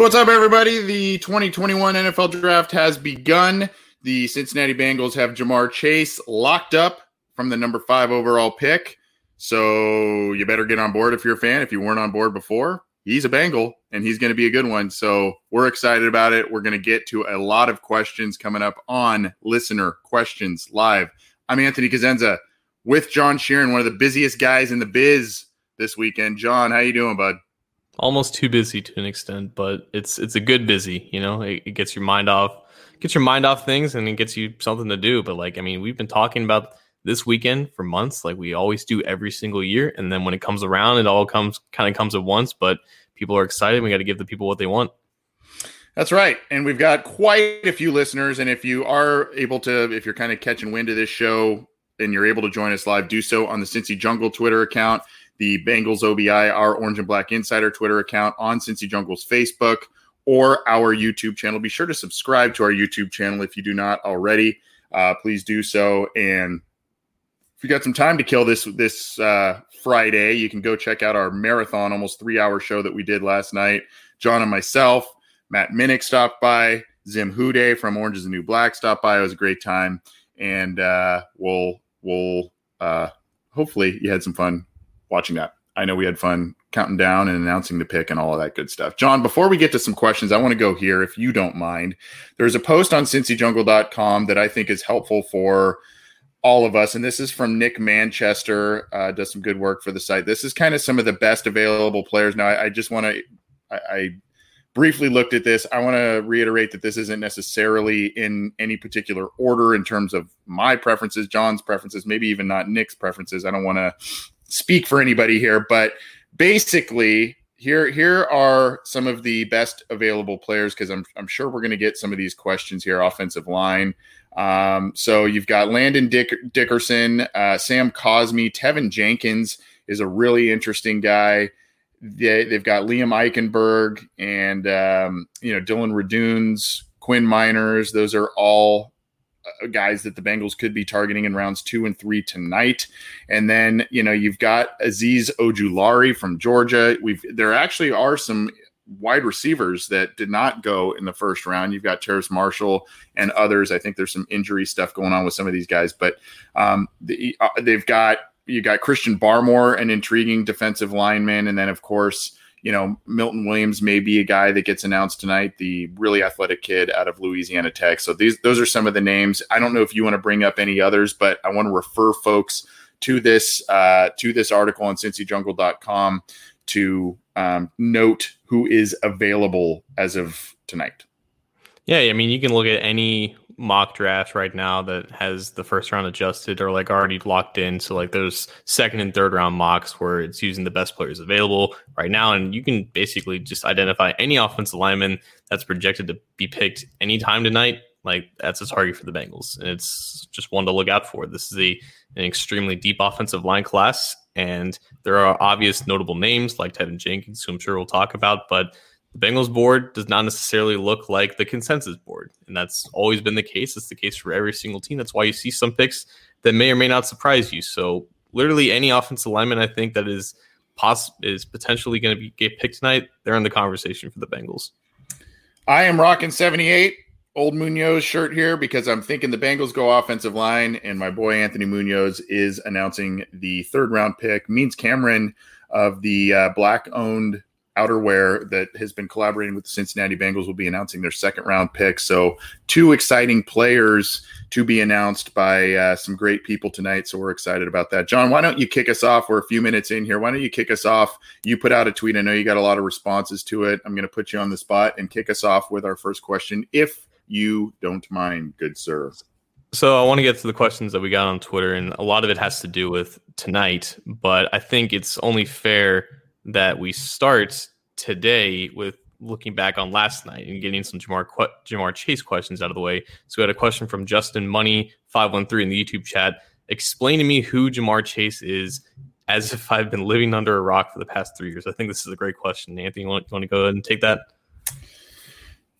What's up, everybody? The 2021 NFL Draft has begun. The Cincinnati Bengals have Ja'Marr Chase locked up from the number five overall pick. So you better get on board if you're a fan. If you weren't on board before, he's a Bengal and he's going to be a good one. So we're excited about it. We're going to get to a lot of questions coming up on Listener Questions Live. I'm Anthony Cosenza with John Sheeran, one of the busiest guys in the biz this weekend. John, how you doing, bud? Almost too busy to an extent, but it's it's a good busy. You know, it, it, gets your mind off, gets your mind off things, and it gets you something to do. But like, I mean, we've been talking about this weekend for months, like we always do every single year, and then when it comes around, it all comes kind of comes at once. But people are excited. We got to give the people what they want. That's right. And we've got quite a few listeners. And if you are able to, if you're kind of catching wind of this show and you're able to join us live, do so on the Cincy Jungle Twitter account the Bengals OBI, our Orange and Black Insider Twitter account, on Cincy Jungle's Facebook or our YouTube channel. Be sure to subscribe to our YouTube channel if you do not already. Uh, please do so. And if you got some time to kill this this uh, Friday, you can go check out our marathon, almost three hour show that we did last night. John and myself, Matt Minnick stopped by, Zim Hude from Orange is the New Black stopped by. It was a great time, and uh, we'll we'll uh, hopefully you had some fun watching that. I know we had fun counting down and announcing the pick and all of that good stuff. John, before we get to some questions, I want to go here, if you don't mind. There's a post on cincyjungle.com that I think is helpful for all of us. And this is from Nick Manchester, uh, does some good work for the site. This is kind of some of the best available players. Now, I, I just want to, I, I briefly looked at this. I want to reiterate that this isn't necessarily in any particular order in terms of my preferences, John's preferences, maybe even not Nick's preferences. I don't want to speak for anybody here, but basically, here here are some of the best available players because I'm I'm sure we're going to get some of these questions here. Offensive line. Um, so you've got Landon Dick, Dickerson, uh, Sam Cosmi, Teven Jenkins is a really interesting guy. They, have got Liam Eichenberg and um, you know Dillon Radunz, Quinn Meinerz. Those are all guys that the Bengals could be targeting in rounds two and three tonight. And then, you know, you've got Azeez Ojulari from Georgia. We've there actually are some wide receivers that did not go in the first round. You've got Terrace Marshall and others. I think there's some injury stuff going on with some of these guys, but um, the, uh, they've got you got Christian Barmore, an intriguing defensive lineman, and then of course you know, Milton Williams may be a guy that gets announced tonight, the really athletic kid out of Louisiana Tech. So these those are some of the names. I don't know if you want to bring up any others, but I want to refer folks to this uh, to this article on cincyjungle.com to um, note who is available as of tonight. Yeah, I mean, you can look at any mock draft right now that has the first round adjusted or like already locked in. So like those second and third round mocks where it's using the best players available right now, and you can basically just identify any offensive lineman that's projected to be picked anytime tonight. Like that's a target for the Bengals, and it's just one to look out for. This is a an extremely deep offensive line class, And there are obvious notable names like Teven Jenkins, who I'm sure we'll talk about, but the Bengals board does not necessarily look like the consensus board. And that's always been the case. It's the case for every single team. That's why you see some picks that may or may not surprise you. So literally any offensive lineman I think that is poss- is potentially going to be get picked tonight, they're in the conversation for the Bengals. I am rocking 78 old Munoz shirt here because I'm thinking the Bengals go offensive line, and my boy Anthony Munoz is announcing the third round pick. Means Cameron of the uh, black owned outerwear that has been collaborating with the Cincinnati Bengals will be announcing their second round pick. So, two exciting players to be announced by uh, some great people tonight. So, we're excited about that. John, why don't you kick us off? We're a few minutes in here. Why don't you kick us off? You put out a tweet. I know you got a lot of responses to it. I'm going to put you on the spot and kick us off with our first question, if you don't mind, good sir. So I want to get to the questions that we got on Twitter, and a lot of it has to do with tonight. But I think it's only fair that we start today with looking back on last night and getting some Ja'Marr Ja'Marr Chase questions out of the way. So we had a question from Justin Money five one three in the YouTube chat. Explain to me who Ja'Marr Chase is, as if I've been living under a rock for the past three years. I think this is a great question. Anthony, you want, you want to go ahead and take that?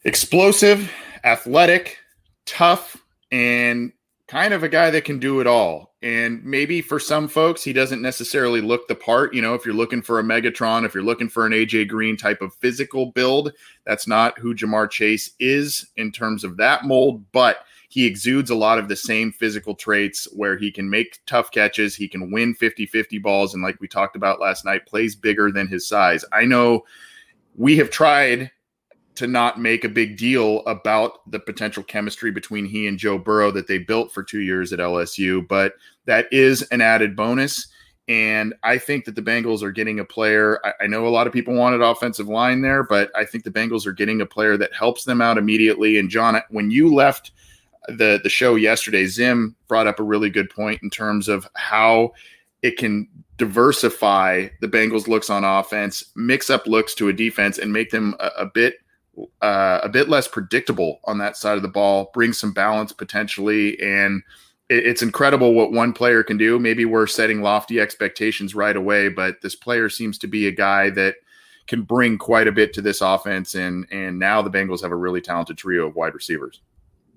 Explosive, athletic, tough, and kind of a guy that can do it all. And maybe for some folks, he doesn't necessarily look the part. You know, if you're looking for a Megatron, if you're looking for an AJ Green type of physical build, that's not who Ja'Marr Chase is in terms of that mold, but he exudes a lot of the same physical traits where he can make tough catches, he can win 50 50 balls, and like we talked about last night, plays bigger than his size. I know we have tried to not make a big deal about the potential chemistry between he and Joe Burrow that they built for two years at LSU, but that is an added bonus. And I think that the Bengals are getting a player. I, I, know a lot of people wanted offensive line there, but I think the Bengals are getting a player that helps them out immediately. And John, when you left the the show yesterday, Zim brought up a really good point in terms of how it can diversify the Bengals' looks on offense, mix up looks to a defense, and make them a, a bit uh, a bit less predictable on that side of the ball, bring some balance potentially. And it, it's incredible what one player can do. Maybe we're setting lofty expectations right away, but this player seems to be a guy that can bring quite a bit to this offense. And, and now the Bengals have a really talented trio of wide receivers.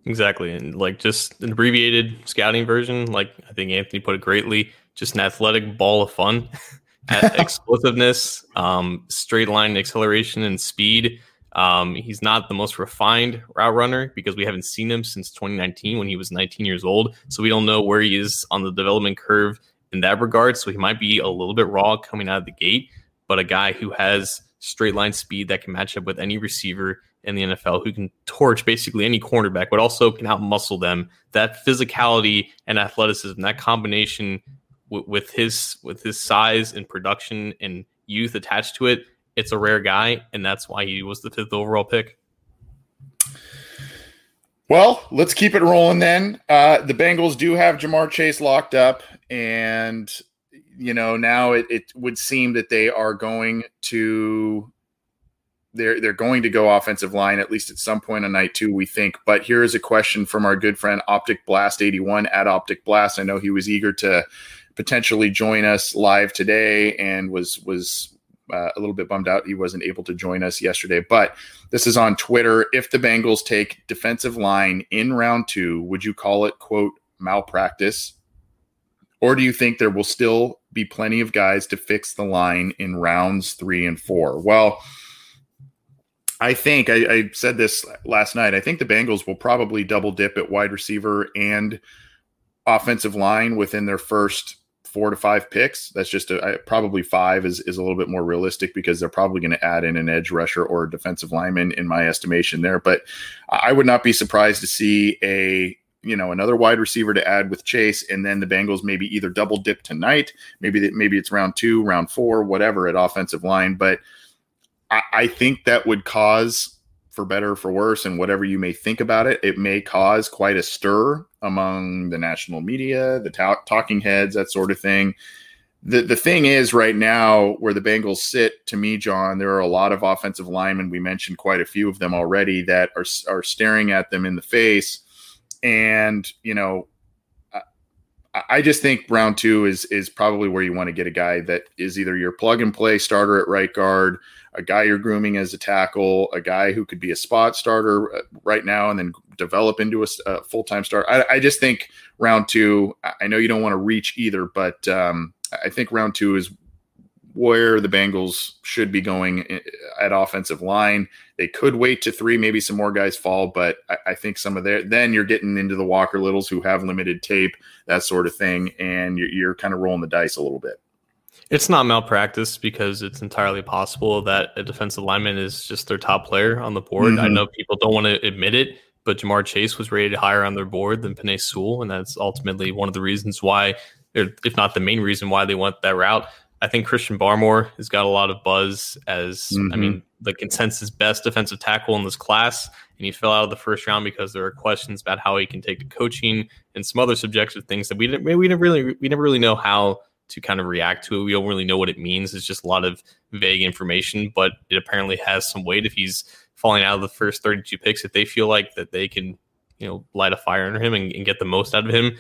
Exactly. And like just an abbreviated scouting version, like I think Anthony put it greatly, just an athletic ball of fun. explosiveness, um, straight line acceleration and speed. Um, he's not the most refined route runner because we haven't seen him since 2019 when he was 19 years old. So we don't know where he is on the development curve in that regard. So he might be a little bit raw coming out of the gate, but a guy who has straight line speed that can match up with any receiver in the NFL who can torch basically any cornerback, but also can outmuscle them. That physicality and athleticism, that combination w- with his with his size and production and youth attached to it it's a rare guy, and that's why he was the fifth overall pick. Well, let's keep it rolling then. Uh, the Bengals do have Ja'Marr Chase locked up, and you know now it, it would seem that they are going to they're they're going to go offensive line at least at some point on night two, we think. But here is a question from our good friend Optic Blast eighty one at Optic Blast. I know he was eager to potentially join us live today and was was uh, a little bit bummed out he wasn't able to join us yesterday. But this is on Twitter. If the Bengals take defensive line in round two, would you call it, quote, malpractice? Or do you think there will still be plenty of guys to fix the line in rounds three and four? Well, I think I, I said this last night. I think the Bengals will probably double dip at wide receiver and offensive line within their first four to five picks. That's just a, probably five is, is a little bit more realistic because they're probably going to add in an edge rusher or a defensive lineman in my estimation there. But I would not be surprised to see a you know another wide receiver to add with Chase, and then the Bengals maybe either double dip tonight, maybe that maybe it's round two, round four, whatever at offensive line. But I, I think that would cause for better or for worse, and whatever you may think about it, it may cause quite a stir among the national media, the ta- talking heads, that sort of thing. The the thing is, right now, where the Bengals sit, to me, John, there are a lot of offensive linemen. We mentioned quite a few of them already that are are staring at them in the face, and you know, I just think round two is is probably where you want to get a guy that is either your plug and play starter at right guard, a guy you're grooming as a tackle, a guy who could be a spot starter uh, right now and then develop into a, a full time starter. I, I, just think round two. I know you don't want to reach either, but um, I think round two is where the Bengals should be going at offensive line. They could wait to three, maybe some more guys fall, but I, I, think some of their then you're getting into the Walker Littles who have limited tape, that sort of thing, and you're, you're kind of rolling the dice a little bit. It's not malpractice because it's entirely possible that a defensive lineman is just their top player on the board. Mm-hmm. I know people don't want to admit it, but Ja'Marr Chase was rated higher on their board than Penei Sewell, and that's ultimately one of the reasons why, if not the main reason why they went that route. I think Christian Barmore has got a lot of buzz as mm-hmm. I mean the consensus best defensive tackle in this class, and he fell out of the first round because there are questions about how he can take the coaching and some other subjective things that we didn't we didn't really we never really know how to kind of react to it. We don't really know what it means. It's just a lot of vague information, but it apparently has some weight if he's falling out of the first 32 picks. If they feel like that they can, you know, light a fire under him and, and get the most out of him,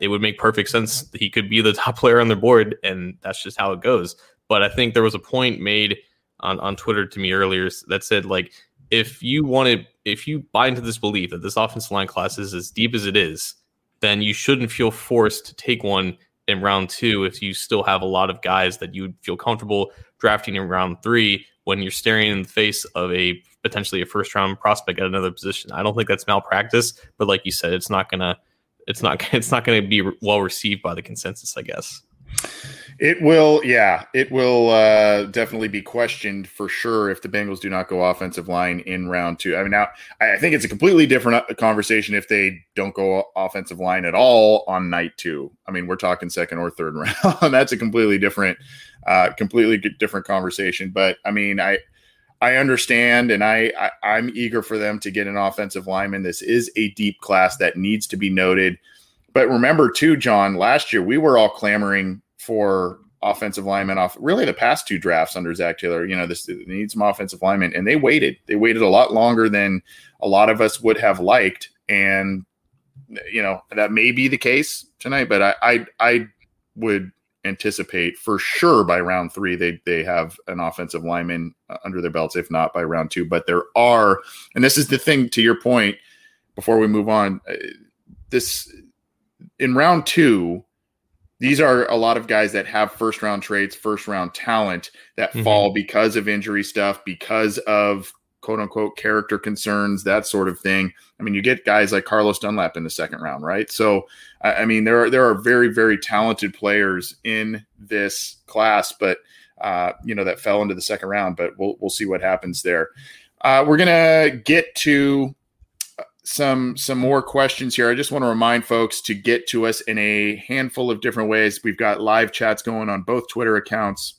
it would make perfect sense. He could be the top player on their board, and that's just how it goes. But I think there was a point made on, on Twitter to me earlier that said, like, if you want to, if you buy into this belief that this offensive line class is as deep as it is, then you shouldn't feel forced to take one in round two if you still have a lot of guys that you would feel comfortable drafting in round three when you're staring in the face of a potentially a first round prospect at another position. I don't think that's malpractice, but like you said, it's not gonna it's not it's not to be well received by the consensus, I guess. It will, yeah, it will uh, definitely be questioned for sure if the Bengals do not go offensive line in round two. I mean, now I think it's a completely different uh, conversation if they don't go offensive line at all on night two. I mean, we're talking second or third round. That's a completely different, uh, completely different conversation. But I mean, I I understand, and I, I am eager for them to get an offensive lineman. This is a deep class that needs to be noted. But remember, too, John, last year we were all clamoring for offensive linemen off really the past two drafts under Zac Taylor. You know, this needs some offensive linemen, and they waited. They waited a lot longer than a lot of us would have liked, and you know that may be the case tonight. But I I, I would anticipate for sure by round three they they have an offensive lineman uh, under their belts, if not by round two. But there are, and this is the thing to your point. Before we move on, uh, this in round two, these are a lot of guys that have first round traits, first round talent that mm-hmm. fall because of injury stuff, because of quote unquote character concerns, that sort of thing. I mean, you get guys like Carlos Dunlap in the second round, right? So, I mean, there are there are very very talented players in this class, but uh, you know that fell into the second round. But we'll we'll see what happens there. Uh, we're gonna get to some some more questions here. I just want to remind folks to get to us in a handful of different ways. We've got live chats going on both Twitter accounts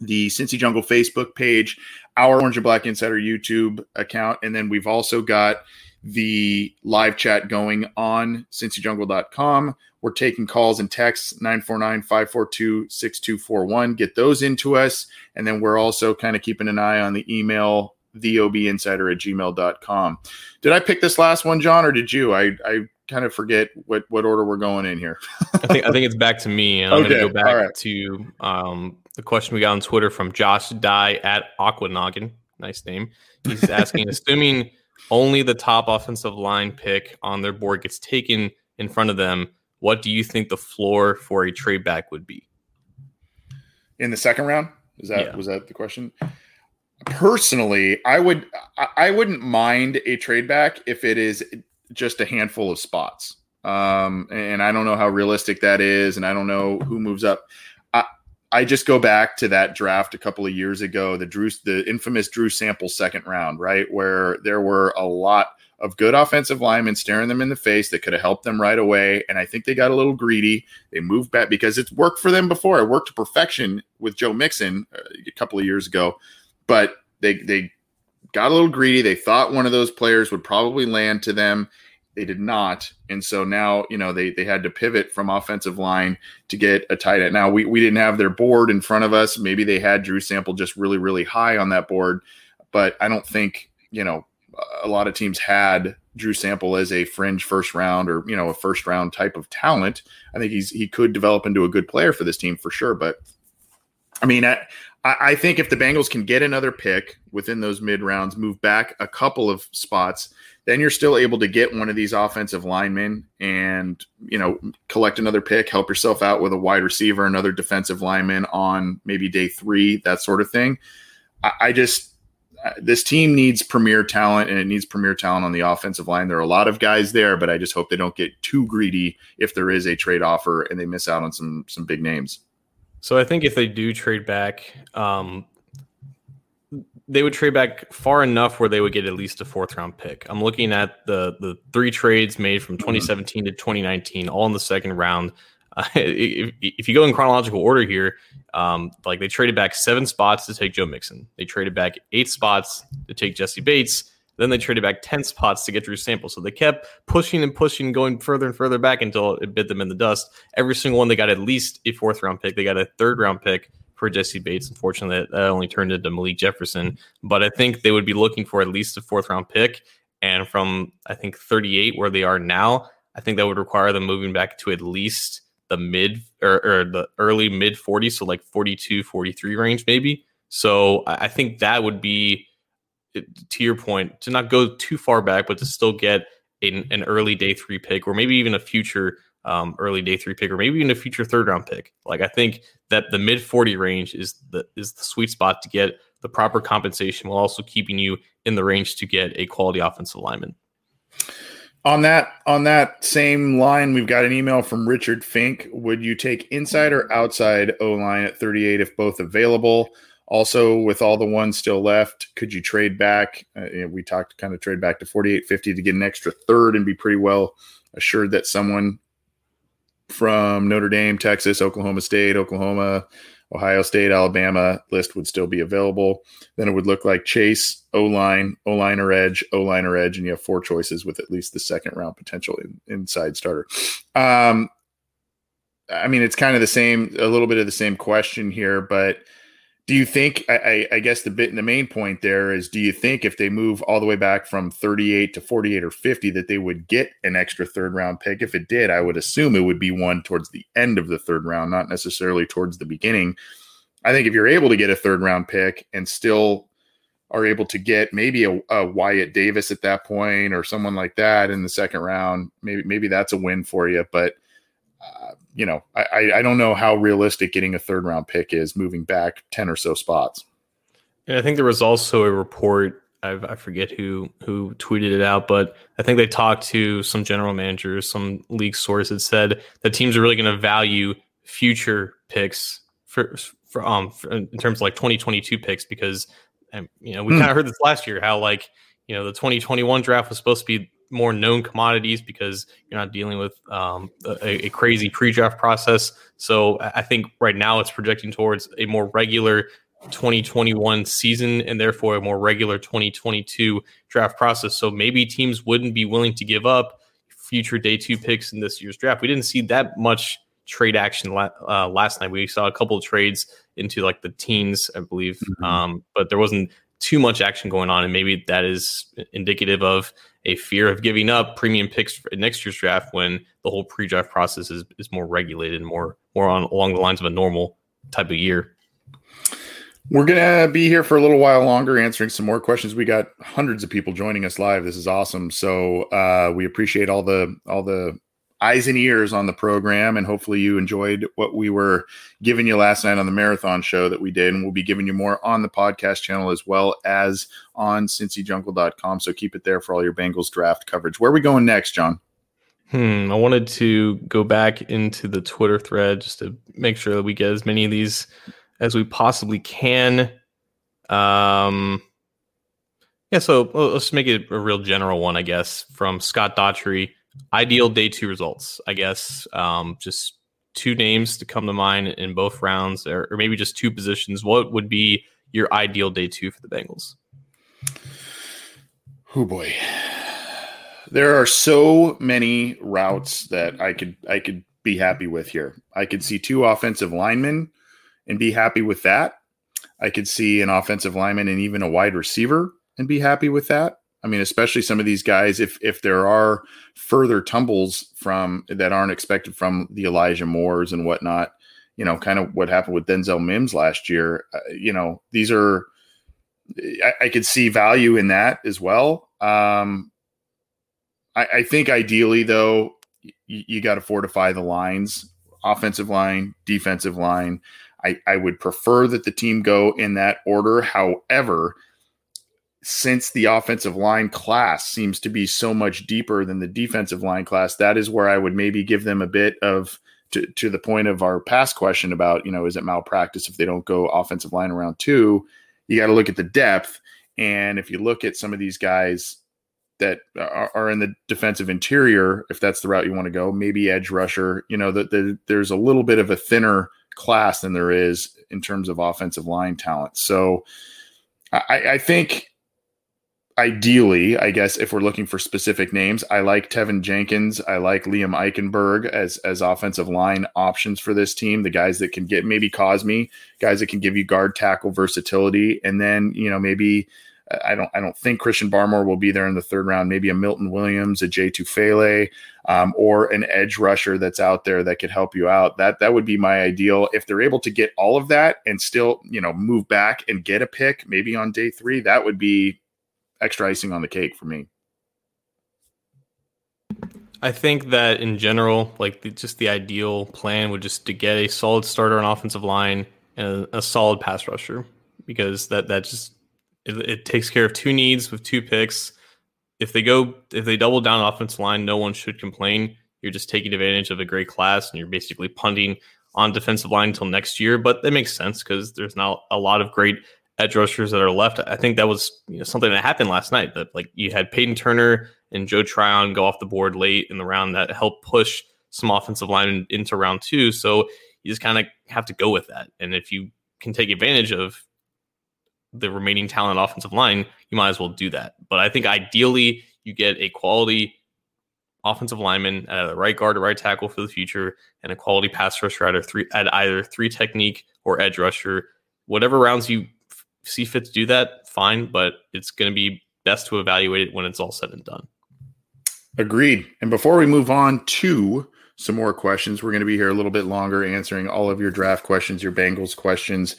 the Cincy Jungle Facebook page our Orange and Black Insider YouTube account. And then we've also got the live chat going on cincyjungle.com. We're taking calls and texts 949 542 6241. Get those into us. And then we're also kind of keeping an eye on the email theobinsider at gmail.com. Did I pick this last one, John, or did you? I, I kind of forget what, what order we're going in here. I think I think it's back to me. And I'm okay. going to go back right. to um, the question we got on Twitter from Josh Dye at Aquanoggin. Nice name. He's asking, assuming only the top offensive line pick on their board gets taken in front of them, what do you think the floor for a trade back would be? In the second round? Is that yeah. was that the question? Personally, I would I wouldn't mind a trade back if it is just a handful of spots. Um, and I don't know how realistic that is, and I don't know who moves up. I I just go back to that draft a couple of years ago, the Drew, the infamous Drew Sample second round, right, where there were a lot of good offensive linemen staring them in the face that could have helped them right away. And I think they got a little greedy. They moved back because it's worked for them before. It worked to perfection with Joe Mixon uh, a couple of years ago, but they they got a little greedy. They thought one of those players would probably land to them, they did not. And so now, you know, they they had to pivot from offensive line to get a tight end. Now we, we didn't have their board in front of us. Maybe they had Drew Sample just really, really high on that board. But I don't think, you know, a lot of teams had Drew Sample as a fringe first round or you know a first round type of talent. I think he's he could develop into a good player for this team for sure. But I mean, I, I think if the Bengals can get another pick within those mid rounds, move back a couple of spots, then you're still able to get one of these offensive linemen and you know collect another pick, help yourself out with a wide receiver, another defensive lineman on maybe day three, that sort of thing. I, I just uh, this team needs premier talent and it needs premier talent on the offensive line. There are a lot of guys there, but I just hope they don't get too greedy if there is a trade offer and they miss out on some some big names. So I think if they do trade back, um, they would trade back far enough where they would get at least a fourth round pick. I'm looking at the the three trades made from 2017 mm-hmm. to 2019, all in the second round. Uh, if, if, you go in chronological order here, um, like they traded back seven spots to take Joe Mixon. They traded back eight spots to take Jessie Bates. Then they traded back 10 spots to get Drew Sample. So they kept pushing and pushing, going further and further back until it bit them in the dust. Every single one, they got at least a fourth round pick. They got a third round pick for Jessie Bates. Unfortunately, that only turned into Malik Jefferson. But I think they would be looking for at least a fourth round pick. And from, I think, 38, where they are now, I think that would require them moving back to at least the mid or, or the early mid 40s, so like 42, 43 range maybe. So I think that would be, to your point, to not go too far back, but to still get an, an early day three pick or maybe even a future um, early day three pick or maybe even a future third round pick. Like I think that the mid 40 range is the is the sweet spot to get the proper compensation while also keeping you in the range to get a quality offensive lineman on that on that same line, we've got an email from Richard Fink. Would you take inside or outside O line at 38 if both available? Also, with all the ones still left, could you trade back? Uh, we talked kind of trade back to 48.50 to get an extra third and be pretty well assured that someone from Notre Dame, Texas, Oklahoma State, Oklahoma, Ohio State, Alabama list would still be available. Then it would look like Chase, O line, O line or edge, O line or edge, and you have four choices with at least the second round potential in, inside starter. Um, I mean, it's kind of the same, a little bit of the same question here, but do you think I, I, guess the bit and the main point there is do you think if they move all the way back from 38 to 48 or 50 that they would get an extra third round pick? If it did i would assume it would be one towards the end of the third round not necessarily towards the beginning. I think if you're able to get a third round pick and still are able to get maybe a, a wyatt davis at that point or someone like that in the second round maybe maybe that's a win for you. But uh, you know, I, I don't know how realistic getting a third round pick is moving back 10 or so spots. And I think there was also a report. I've, I forget who who tweeted it out, but I think they talked to some general managers, some league source that said that teams are really going to value future picks for, for um for, in terms of like 2022 picks because um, you know we mm. kind of heard this last year how like you know the 2021 draft was supposed to be more known commodities because you're not dealing with um, a, a, crazy pre-draft process. So I think right now it's projecting towards a more regular 2021 season and therefore a more regular 2022 draft process. So maybe teams wouldn't be willing to give up future day two picks in this year's draft. We didn't see that much trade action la- uh, last night. We saw a couple of trades into like the teens, I believe, mm-hmm. um, but there wasn't too much action going on, and maybe that is indicative of a fear of giving up premium picks for next year's draft when the whole pre-draft process is, is more regulated and more more on along the lines of a normal type of year. We're gonna be here for a little while longer, answering some more questions. We got hundreds of people joining us live. This is awesome. So uh, we appreciate all the all the eyes and ears on the program. And hopefully you enjoyed what we were giving you last night on the marathon show that we did. And we'll be giving you more on the podcast channel as well as on cincyjungle.com. So keep it there for all your Bengals draft coverage. Where are we going next, John? Hmm. I wanted to go back into the Twitter thread just to make sure that we get as many of these as we possibly can. Um, yeah, so let's make it a real general one, I guess, from Scott Daughtry ideal day two results, I guess. Um, just two names to come to mind in both rounds, or, or maybe just two positions. What would be your ideal day two for the Bengals? Oh boy, there are so many routes that I could I could be happy with here. I could see two offensive linemen and be happy with that. I could see an offensive lineman and even a wide receiver and be happy with that. I mean, especially some of these guys, if if there are further tumbles from that aren't expected from the Elijah Moores and whatnot, you know, kind of what happened with Denzel Mims last year. Uh, you know, these are I, I, could see value in that as well. Um, I, I think ideally, though, y- you got to fortify the lines, offensive line, defensive line. I, I would prefer that the team go in that order. However, since the offensive line class seems to be so much deeper than the defensive line class, that is where I would maybe give them a bit of to, to the point of our past question about, you know, is it malpractice if they don't go offensive line around two? You got to look at the depth. And if you look at some of these guys that are, are, in the defensive interior, if that's the route you want to go, maybe edge rusher, you know, that the, there's a little bit of a thinner class than there is in terms of offensive line talent. So I, I think ideally, I guess if we're looking for specific names, I like Teven Jenkins. I like Liam Eichenberg as as offensive line options for this team. The guys that can get maybe Cosmi, guys that can give you guard tackle versatility, and then you know maybe I don't I don't think Christian Barmore will be there in the third round. Maybe a Milton Williams, a Jay Tufele, um, or an edge rusher that's out there that could help you out. That that would be my ideal. If they're able to get all of that and still you know move back and get a pick maybe on day three, that would be extra icing on the cake for me. I think that in general, like the, just the ideal plan would just to get a solid starter on offensive line and a, a solid pass rusher because that that just it, it, takes care of two needs with two picks. If they go if they double down offensive line, no one should complain. You're just taking advantage of a great class and you're basically punting on defensive line until next year. But that makes sense because there's not a lot of great edge rushers that are left. I think that was you know, something that happened last night. That like you had Peyton Turner and Joe Tryon go off the board late in the round that helped push some offensive line into round two. So you just kind of have to go with that. And if you can take advantage of the remaining talent offensive line, you might as well do that. But I think ideally you get a quality offensive lineman at a right guard or right tackle for the future, and a quality pass rusher at, three, at either three technique or edge rusher. Whatever rounds you see fit to do that, fine, but it's going to be best to evaluate it when it's all said and done. Agreed. And before we move on to some more questions, we're going to be here a little bit longer answering all of your draft questions, your Bengals questions.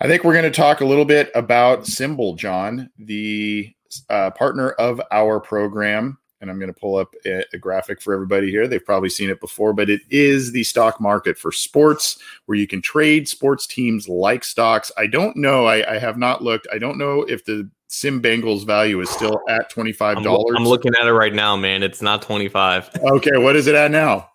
I think we're going to talk a little bit about SimBull John, the uh, partner of our program and I'm going to pull up a, a, graphic for everybody here. They've probably seen it before, but it is the stock market for sports where you can trade sports teams like stocks. I don't know. I, I have not looked. I don't know if the Sim Bengals value is still at $25. I'm, I'm looking at it right now, man. It's not 25. Okay. What is it at now?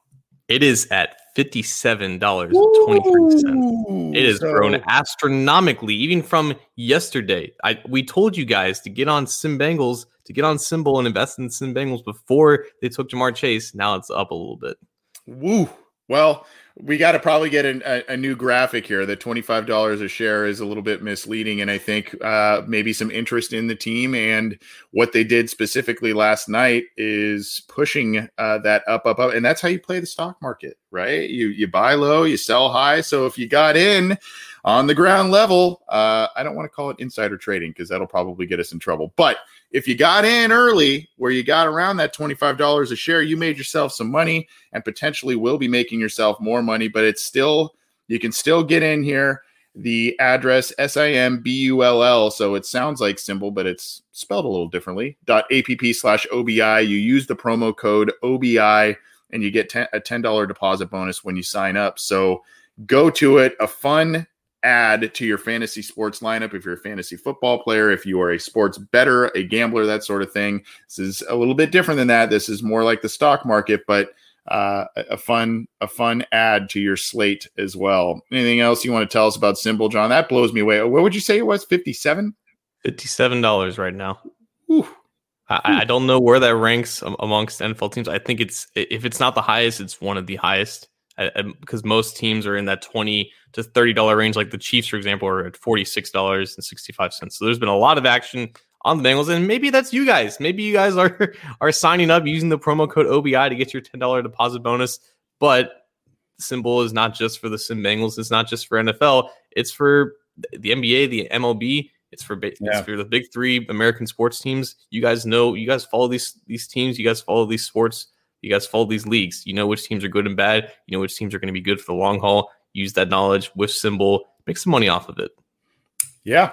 It is at $57.23. It has so, grown astronomically, even from yesterday. I we told you guys to get on Sim Bengals to get on SimBull and invest in Sim Bengals before they took Ja'Marr Chase. Now it's up a little bit. Woo. Well, we got to probably get an, a, a, new graphic here. The twenty-five dollars a share is a little bit misleading, and I think uh, maybe some interest in the team and what they did specifically last night is pushing uh, that up, up, up, and that's how you play the stock market, right? You you buy low, you sell high. So if you got in on the ground level, uh, I don't want to call it insider trading because that'll probably get us in trouble, but if you got in early where you got around that $25 a share, you made yourself some money and potentially will be making yourself more money, but it's still, you can still get in here. The address S I M B U L L. So it sounds like symbol, but it's spelled a little differently. Dot app slash OBI. You use the promo code OBI and you get a $10 deposit bonus when you sign up. So go to it. A fun add to your fantasy sports lineup if you're a fantasy football player, if you are a sports better, a gambler, that sort of thing. This is a little bit different than that. This is more like the stock market, but uh, a fun a fun add to your slate as well. Anything else you want to tell us about SimBull, John? That blows me away. What would you say it was? Fifty seven. Fifty seven dollars right now. I, I, don't know where that ranks amongst NFL teams. I think it's if it's not the highest, it's one of the highest because most teams are in that twenty to thirty dollar range. Like the Chiefs, for example, are at forty six dollars and sixty five cents. So there's been a lot of action on the Bengals, and maybe that's you guys. Maybe you guys are are signing up using the promo code OBI to get your ten dollar deposit bonus. But SimBull is not just for the Sim Bengals. It's not just for NFL. It's for the NBA, the MLB. It's for ba- yeah. it's for the big three American sports teams. You guys know, you guys follow these these teams. You guys follow these sports. You guys follow these leagues. You know which teams are good and bad. You know which teams are going to be good for the long haul. Use that knowledge with SimBull. Make some money off of it. Yeah,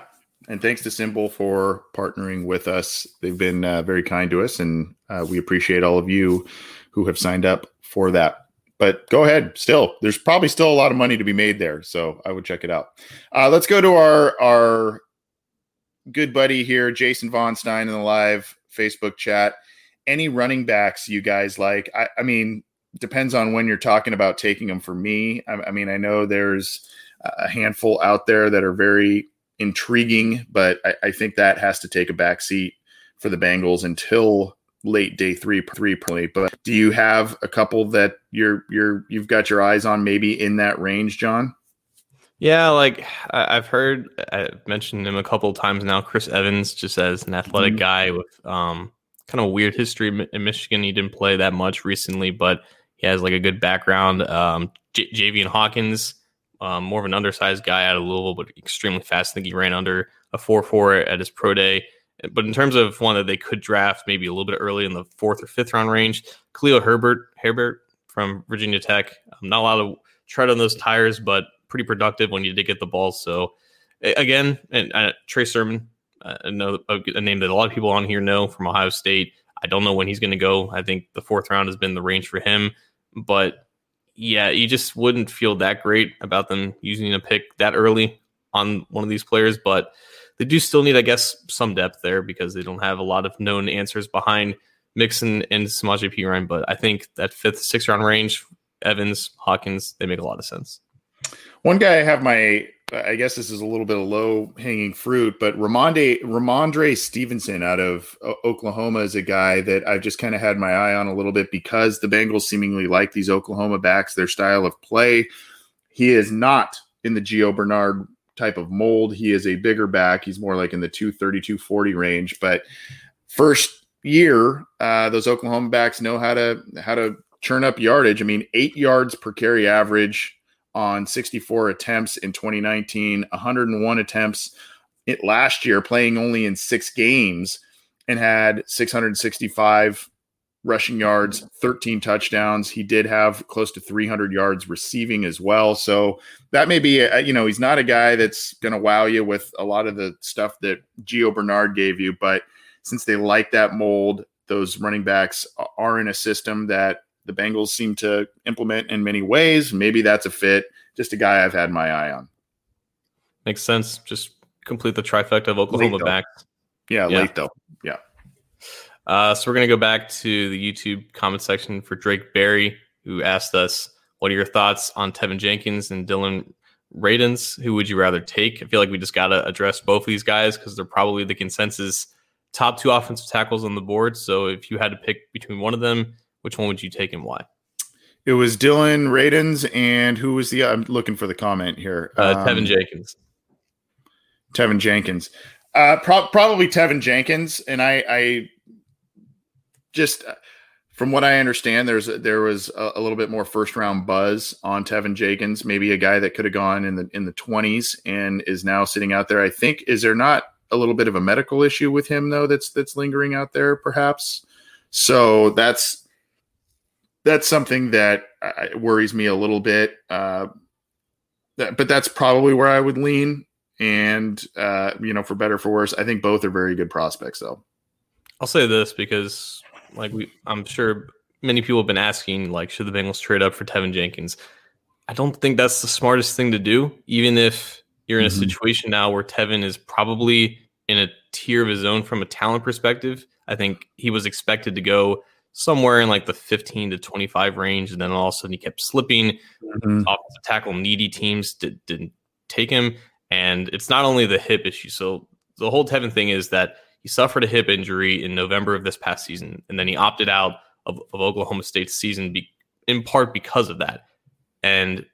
and thanks to SimBull for partnering with us. They've been uh, very kind to us, and uh, we appreciate all of you who have signed up for that. But go ahead. Still, there's probably still a lot of money to be made there, so I would check it out. Uh, let's go to our our good buddy here, Jason Von Stein, in the live Facebook chat. Any running backs you guys like? I, I mean, depends on when you're talking about taking them. For me, I, I mean, I know there's a handful out there that are very intriguing, but I, I think that has to take a back seat for the Bengals until late day three three probably but do you have a couple that you're you're you've got your eyes on maybe in that range john yeah like i've heard i've mentioned him a couple of times now chris evans just as an athletic mm-hmm. guy with um kind of weird history in michigan he didn't play that much recently but he has like a good background um J- Javian hawkins um, more of an undersized guy out of Louisville, but extremely fast. I think he ran under a 4 4 at his pro day. But in terms of one that they could draft maybe a little bit early in the fourth or fifth round range, Khalil Herbert, Herbert from Virginia Tech. Um, not a lot of tread on those tires, but pretty productive when you did get the ball. So again, and uh, Trey Sermon, know a, name that a lot of people on here know from Ohio State. I don't know when he's going to go. I think the fourth round has been the range for him, but yeah, you just wouldn't feel that great about them using a pick that early on one of these players. But they do still need, I guess, some depth there because they don't have a lot of known answers behind Mixon and Samaje Perine. But I think that fifth, sixth round range, Evans, Hawkins, they make a lot of sense. One guy I have my I guess this is a little bit of low hanging fruit, but Rhamondre, Rhamondre Stevenson out of Oklahoma is a guy that I've just kind of had my eye on a little bit because the Bengals seemingly like these Oklahoma backs, their style of play. He is not in the Gio Bernard type of mold. He is a bigger back. He's more like in the 230, 240 range. But first year, uh, those Oklahoma backs know how to how to churn up yardage. I mean, eight yards per carry average on 64 attempts in 2019, 101 attempts it last year, playing only in six games, and had 665 rushing yards, 13 touchdowns. He did have close to 300 yards receiving as well. So that may be, a, you know, he's not a guy that's going to wow you with a lot of the stuff that Gio Bernard gave you, but since they like that mold, those running backs are in a system that the Bengals seem to implement in many ways. Maybe that's a fit. Just a guy I've had my eye on. Makes sense. Just complete the trifecta of Oklahoma backs. Yeah, yeah, late though. Yeah. Uh, so we're gonna go back to the YouTube comment section for Drake Barry, who asked us, "What are your thoughts on Teven Jenkins and Dillon Radunz? Who would you rather take?" I feel like we just gotta address both of these guys because they're probably the consensus top two offensive tackles on the board. So if you had to pick between one of them, which one would you take and why? It was Dillon Radunz and who was the? I'm looking for the comment here. Uh, um, Teven Jenkins. Teven Jenkins. Uh, pro- probably Teven Jenkins, and I, I just from what I understand, there's there was a, a, little bit more first round buzz on Teven Jenkins, maybe a guy that could have gone in the in the 20s and is now sitting out there. I think is there not a little bit of a medical issue with him though that's that's lingering out there perhaps. So that's that's something that uh, worries me a little bit. Uh, that, but that's probably where I would lean. And uh, you know, for better for worse, I think both are very good prospects. Though I'll say this because, like we, I'm sure many people have been asking, like, should the Bengals trade up for Teven Jenkins? I don't think that's the smartest thing to do. Even if you're in a mm-hmm. situation now where Teven is probably in a tier of his own from a talent perspective, I think he was expected to go somewhere in like the 15 to 25 range. And then all of a sudden he kept slipping. Mm-hmm. Offensive tackle needy teams did, didn't take him. And it's not only the hip issue. So the whole Teven thing is that he suffered a hip injury in November of this past season. And then he opted out of, of Oklahoma State's season be, in part because of that. And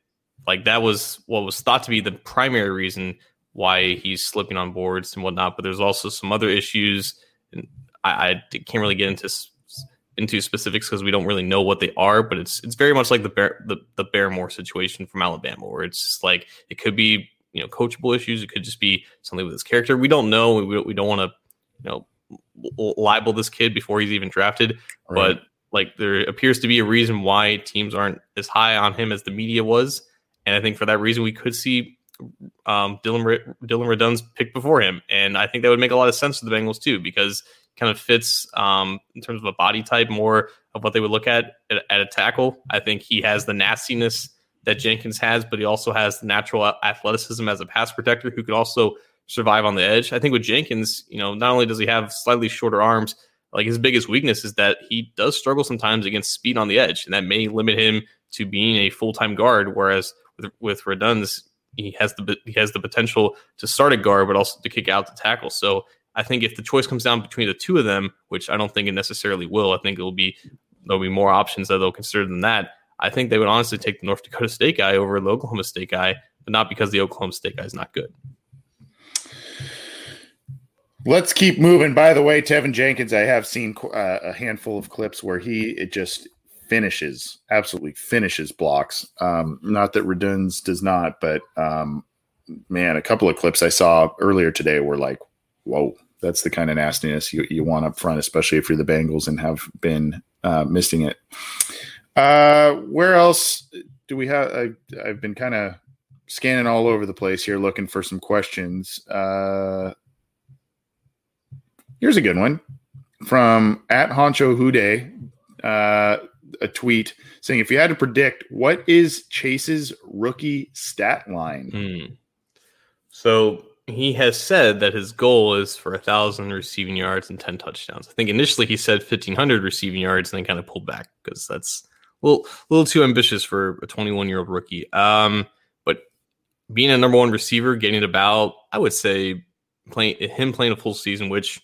like that was what was thought to be the primary reason why he's slipping on boards and whatnot. But there's also some other issues. And I, I can't really get into into specifics because we don't really know what they are, but it's it's very much like the Bear, the the Barmore situation from Alabama, where it's just like it could be you know coachable issues. It could just be something with his character. We don't know. We, we don't want to you know libel this kid before he's even drafted. Right. But like there appears to be a reason why teams aren't as high on him as the media was, and I think for that reason we could see um, Dylan Dillon Radunz picked before him, and I think that would make a lot of sense for the Bengals too because kind of fits um, in terms of a body type more of what they would look at, at at a tackle. I think he has the nastiness that Jenkins has, but he also has the natural athleticism as a pass protector who could also survive on the edge. I think with Jenkins, you know, not only does he have slightly shorter arms, like his biggest weakness is that he does struggle sometimes against speed on the edge, and that may limit him to being a full time guard. Whereas with, with Radunz, he has the he has the potential to start a guard, but also to kick out the tackle. So I think if the choice comes down between the two of them, which I don't think it necessarily will, I think it will be there'll be more options that they'll consider than that. I think they would honestly take the North Dakota State guy over the Oklahoma State guy, but not because the Oklahoma State guy is not good. Let's keep moving. By the way, Teven Jenkins, I have seen uh, a handful of clips where he it just finishes, absolutely finishes blocks. Um, not that Radunz does not, but um, man, a couple of clips I saw earlier today were like, whoa, that's the kind of nastiness you, you want up front, especially if you're the Bengals and have been uh, missing it. Uh, where else do we have? I, I've been kind of scanning all over the place here looking for some questions. Uh, Here's a good one from at Honcho Hude, uh, a tweet saying, "If you had to predict, what is Chase's rookie stat line?" Hmm. So he has said that his goal is for a thousand receiving yards and ten touchdowns. I think initially he said fifteen hundred receiving yards, and then kind of pulled back because that's a little, a little too ambitious for a twenty-one year old rookie. Um, but being a number one receiver, getting about, I would say, playing him playing a full season, which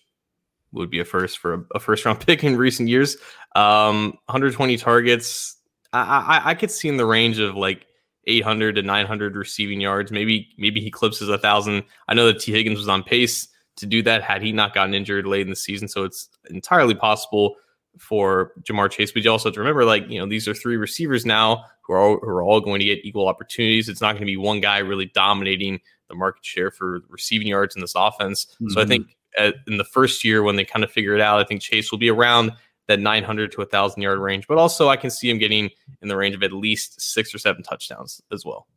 would be a first for a, a first round pick in recent years. Um, 120 targets. I, I, I could see in the range of like 800 to 900 receiving yards. Maybe maybe he clipses a thousand. I know that Tee Higgins was on pace to do that had he not gotten injured late in the season. So it's entirely possible for Ja'Marr Chase. But you also have to remember, like you know, these are three receivers now who are all, who are all going to get equal opportunities. It's not going to be one guy really dominating the market share for receiving yards in this offense. Mm-hmm. So I think at, in the first year when they kind of figure it out. I think Chase will be around that 900 to 1,000 yard range, but also I can see him getting in the range of at least six or seven touchdowns as well.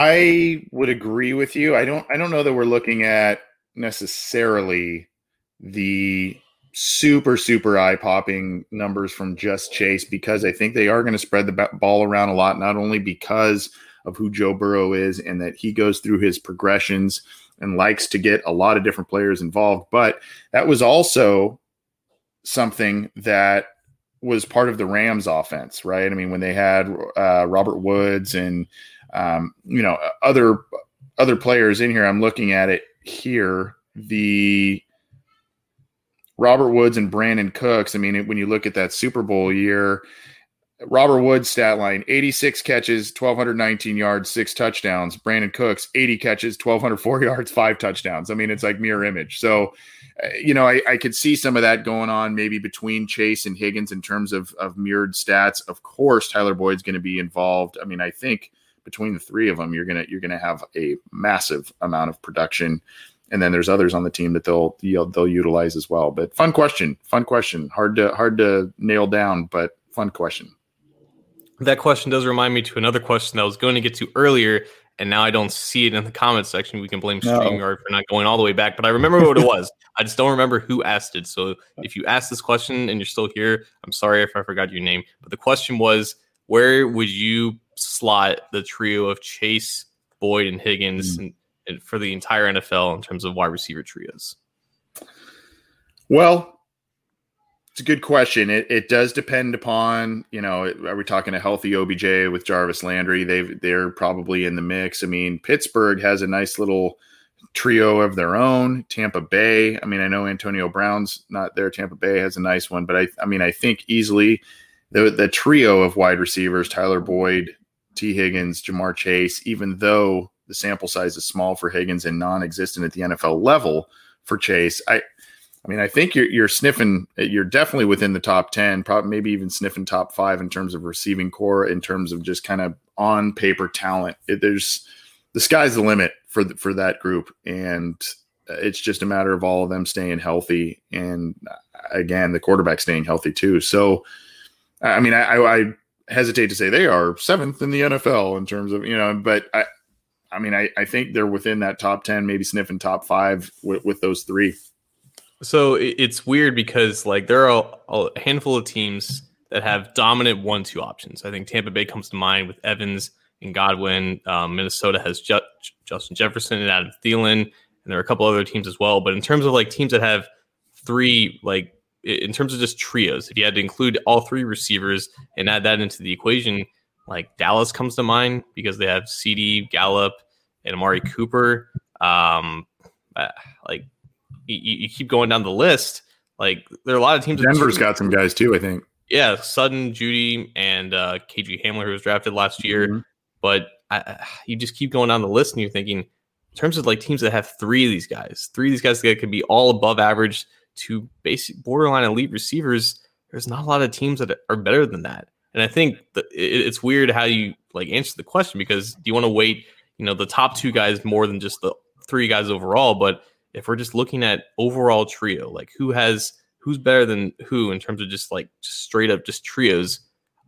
I would agree with you. I don't. I don't know that we're looking at necessarily the super super eye popping numbers from just Chase because I think they are going to spread the ball around a lot. Not only because of who Joe Burrow is and that he goes through his progressions and likes to get a lot of different players involved. But that was also something that was part of the Rams offense, right? I mean, when they had uh, Robert Woods and um, you know other other players in here, I'm looking at it here. The Robert Woods and Brandin Cooks. I mean, when you look at that Super Bowl year, Robert Woods stat line 86 catches, 1,219 yards, six touchdowns. Brandin Cooks, 80 catches, 1,204 yards, five touchdowns. I mean, it's like mirror image. So, uh, you know, I, I, could see some of that going on maybe between Chase and Higgins in terms of, of mirrored stats. Of course, Tyler Boyd's going to be involved. I mean, I think between the three of them, you're gonna you're gonna have a massive amount of production. And then there's others on the team that they'll they'll utilize as well. But fun question, fun question. Hard to hard to nail down, but fun question that question does remind me to another question that I was going to get to earlier, and now I don't see it in the comment section. We can blame no. StreamYard for not going all the way back, but I remember what it was. I just don't remember who asked it. So if you asked this question and you're still here, I'm sorry if I forgot your name. But the question was, where would you slot the trio of Chase, Boyd, and Higgins mm. and, and for the entire NFL in terms of wide receiver trios? Well, a good question. It, it does depend upon, you know, are we talking a healthy OBJ with Jarvis Landry? They've they're probably in the mix. I mean, Pittsburgh has a nice little trio of their own. Tampa Bay, I mean, I know Antonio Brown's not there. Tampa Bay has a nice one, but I I mean, I think easily the the trio of wide receivers, Tyler Boyd, Tee Higgins, Ja'Marr Chase, even though the sample size is small for Higgins and non-existent at the NFL level for Chase, I I mean, I think you're you're sniffing. You're definitely within the top ten, probably maybe even sniffing top five in terms of receiving corps, in terms of just kind of on paper talent. It, there's the sky's the limit for the, for that group, and uh, it's just a matter of all of them staying healthy, and uh, again, the quarterback staying healthy too. So, I mean, I, I hesitate to say they are seventh in the NFL in terms of you know, but I, I mean, I, I think they're within that top ten, maybe sniffing top five with, with those three. So it's weird because like there are a handful of teams that have dominant one-two options. I think Tampa Bay comes to mind with Evans and Godwin. Um, Minnesota has Ju- Justin Jefferson and Adam Thielen, and there are a couple other teams as well. But in terms of like teams that have three, like in terms of just trios, if you had to include all three receivers and add that into the equation, like Dallas comes to mind because they have CeeDee Gallup and Amari Cooper. Um, uh, like you, you, keep going down the list. Like there are a lot of teams. Denver's got some guys too. I think. Yeah, Sutton, Jeudy, and uh, KJ Hamler, who was drafted last year. Mm-hmm. But I, you just keep going down the list, and you're thinking, in terms of like teams that have three of these guys, three of these guys that could be all above average to basic borderline elite receivers. There's not a lot of teams that are better than that. And I think that it's weird how you like answer the question because do you want to wait, you know, the top two guys more than just the three guys overall? But if we're just looking at overall trio, like who has who's better than who in terms of just like just straight up just trios,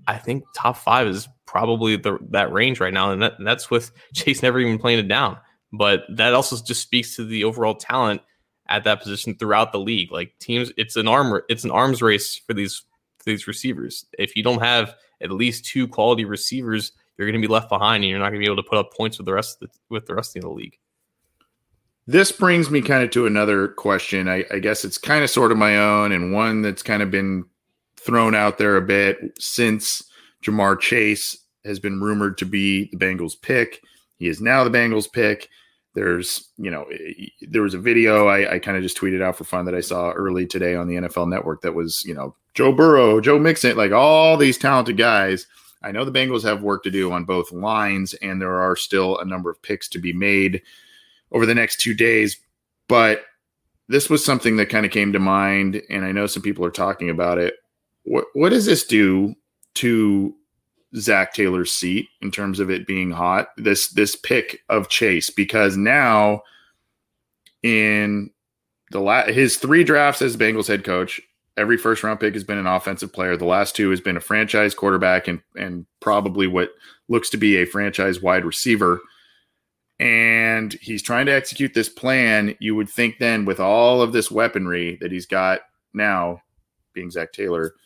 I think top five is probably the, that range right now, and, that, and that's with Chase never even playing it down. But that also just speaks to the overall talent at that position throughout the league. Like teams, it's an arm, it's an arms race for these for these receivers. If you don't have at least two quality receivers, you're going to be left behind, and you're not going to be able to put up points with the rest of the, with the rest of the league. This brings me kind of to another question. I, I guess it's kind of sort of my own and one that's kind of been thrown out there a bit since Ja'Marr Chase has been rumored to be the Bengals pick. He is now the Bengals pick. There's, you know, there was a video I, I kind of just tweeted out for fun that I saw early today on the NFL network that was, you know, Joe Burrow, Joe Mixon, like all these talented guys. I know the Bengals have work to do on both lines, and there are still a number of picks to be made over the next two days. But this was something that kind of came to mind, and I know some people are talking about it. What what does this do to Zac Taylor's seat in terms of it being hot? This this pick of Chase because now in the la- his three drafts as Bengals head coach, every first round pick has been an offensive player. The last two has been a franchise quarterback and and probably what looks to be a franchise wide receiver and he's trying to execute this plan. You would think then, with all of this weaponry that he's got now, being Zac Taylor,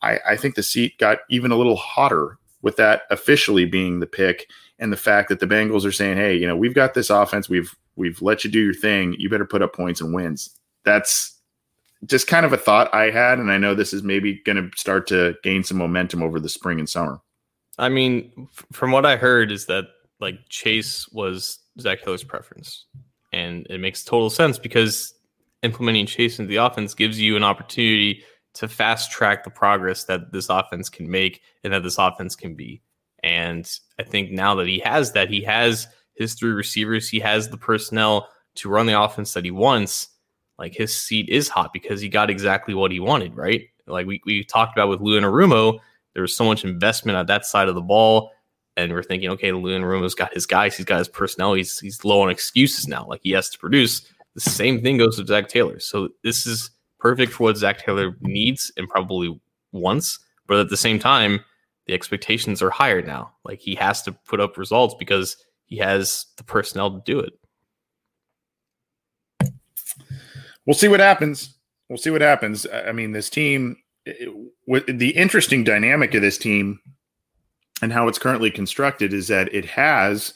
I, I think the seat got even a little hotter with that officially being the pick and the fact that the Bengals are saying, "Hey, you know, we've got this offense. We've we've let you do your thing. You better put up points and wins." That's just kind of a thought I had, and I know this is maybe going to start to gain some momentum over the spring and summer. I mean, from what I heard, is that like Chase was Zac Taylor's preference. And it makes total sense because implementing Chase into the offense gives you an opportunity to fast track the progress that this offense can make and that this offense can be. And I think now that he has that, he has his three receivers, he has the personnel to run the offense that he wants. Like his seat is hot because he got exactly what he wanted, right? Like we, we talked about with Lou Anarumo, there was so much investment on that side of the ball and we're thinking, okay, Lou Anarumo's got his guys, he's got his personnel, he's he's low on excuses now, like he has to produce. The same thing goes with Zac Taylor. So this is perfect for what Zac Taylor needs and probably wants, but at the same time, the expectations are higher now. Like he has to put up results because he has the personnel to do it. We'll see what happens. We'll see what happens. I mean, this team, it, the interesting dynamic of this team and how it's currently constructed is that it has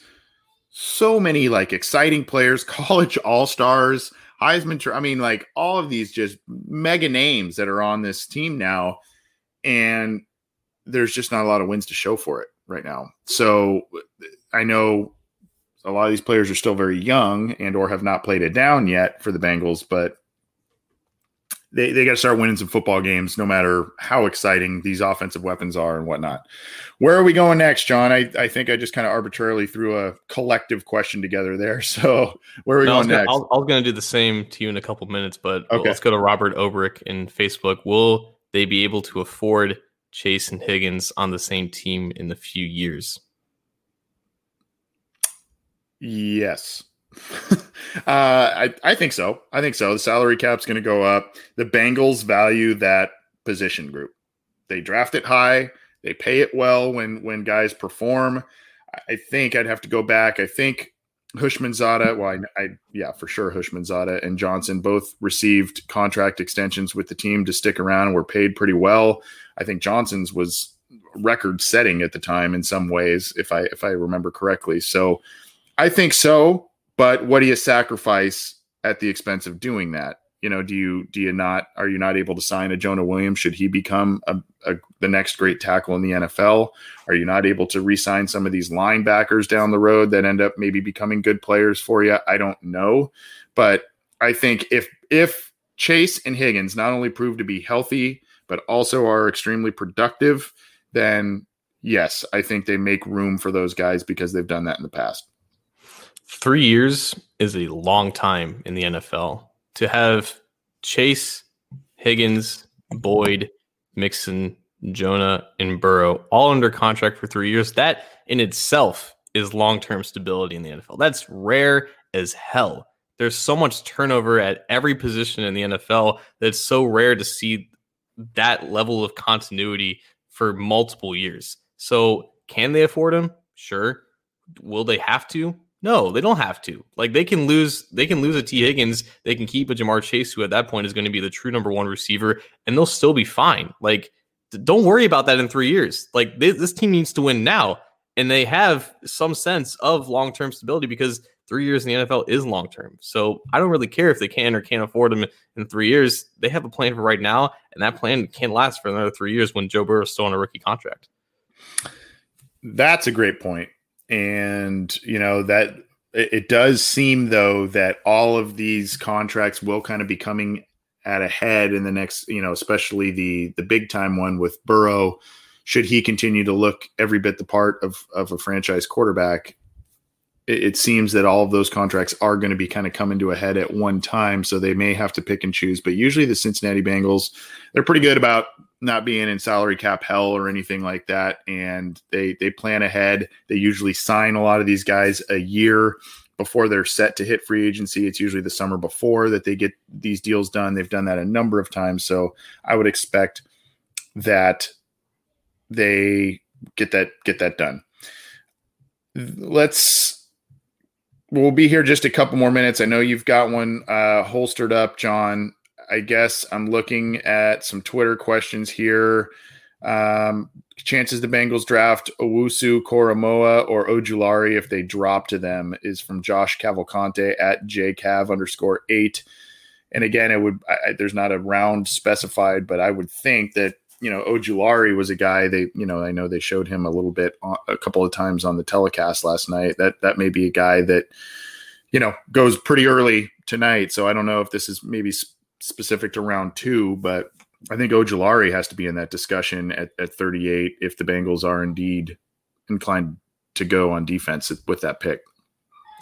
so many like exciting players, college all stars, Heisman. I mean, like all of these just mega names that are on this team now, and there's just not a lot of wins to show for it right now. So I know a lot of these players are still very young and or have not played it down yet for the Bengals, but they, they got to start winning some football games, no matter how exciting these offensive weapons are and whatnot. Where are we going next, John? I, I think I just kind of arbitrarily threw a collective question together there. So where are we no, going I next? I was going to do the same to you in a couple minutes, but okay. let's go to Robert Obrick in Facebook. Will they be able to afford Chase and Higgins on the same team in the few years? Yes. Uh, I, I think so. I think so. The salary cap's going to go up. The Bengals value that position group. They draft it high. They pay it well when when guys perform. I think I'd have to go back. I think Houshmandzadeh, well, I, I, yeah, for sure, Houshmandzadeh and Johnson both received contract extensions with the team to stick around. Were paid pretty well. I think Johnson's was record setting at the time in some ways, if I if I remember correctly. So I think so. But what do you sacrifice at the expense of doing that? you know, do you do you not are you not able to sign a Jonah Williams? Should he become a, a, the next great tackle in the NFL? Are you not able to re-sign some of these linebackers down the road that end up maybe becoming good players for you? I don't know, but I think if if Chase and Higgins not only prove to be healthy but also are extremely productive, then yes, I think they make room for those guys because they've done that in the past. Three years is a long time in the NFL to have Chase, Higgins, Boyd, Mixon, Jonah, and Burrow all under contract for three years, that in itself is long term stability in the NFL. That's rare as hell. There's so much turnover at every position in the NFL that it's so rare to see that level of continuity for multiple years. So, can they afford him? Sure. Will they have to? No, they don't have to. Like they can lose, they can lose a Tee Higgins. they can keep a Ja'Marr Chase, who at that point is going to be the true number one receiver, and they'll still be fine. Like, don't worry about that in three years. Like this, this team needs to win now, and they have some sense of long term stability because three years in the NFL is long term. So I don't really care if they can or can't afford them in three years. They have a plan for right now, and that plan can't last for another three years when Joe Burrow is still on a rookie contract. That's a great point and you know that it, it does seem though that all of these contracts will kind of be coming at a head in the next, you know, especially the the big time one with Burrow. Should he continue to look every bit the part of of a franchise quarterback, it, it seems that all of those contracts are going to be kind of coming to a head at one time. So they may have to pick and choose. But usually the Cincinnati Bengals, they're pretty good about not being in salary cap hell or anything like that. And they they plan ahead. They usually sign a lot of these guys a year before they're set to hit free agency. It's usually the summer before that they get these deals done. They've done that a number of times. So i would expect that they get that get that done. Let's we'll be here just a couple more minutes. I know you've got one uh holstered up john I guess I'm looking at some Twitter questions here. Um, chances the Bengals draft Owusu, Koramoah, or Ojulari if they drop to them is from Josh Cavalcante at jcav underscore eight. And again, it would I, there's not a round specified, but I would think that you know Ojulari was a guy they you know I know they showed him a little bit a couple of times on the telecast last night. That that may be a guy that you know goes pretty early tonight. So I don't know if this is maybe specific to round two, but I think Ojulari has to be in that discussion at, at 38 if the Bengals are indeed inclined to go on defense with that pick.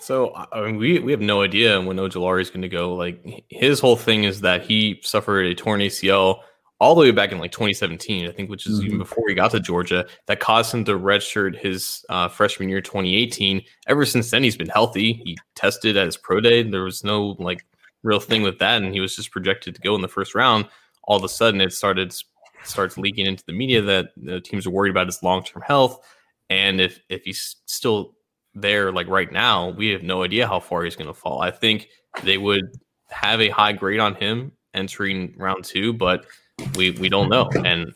So I mean, we we have no idea when Ojulari is going to go. Like his whole thing is that he suffered a torn ACL all the way back in like 2017, I think, which is mm-hmm. even before he got to Georgia. That caused him to redshirt his uh, freshman year, 2018. Ever since then, he's been healthy. He tested at his pro day. There was no like real thing with that, and he was just projected to go in the first round. All of a sudden, it started starts leaking into the media that the teams are worried about his long term health, and if if he's still there like right now, we have no idea how far he's going to fall. I think they would have a high grade on him entering round two, but we we don't know, and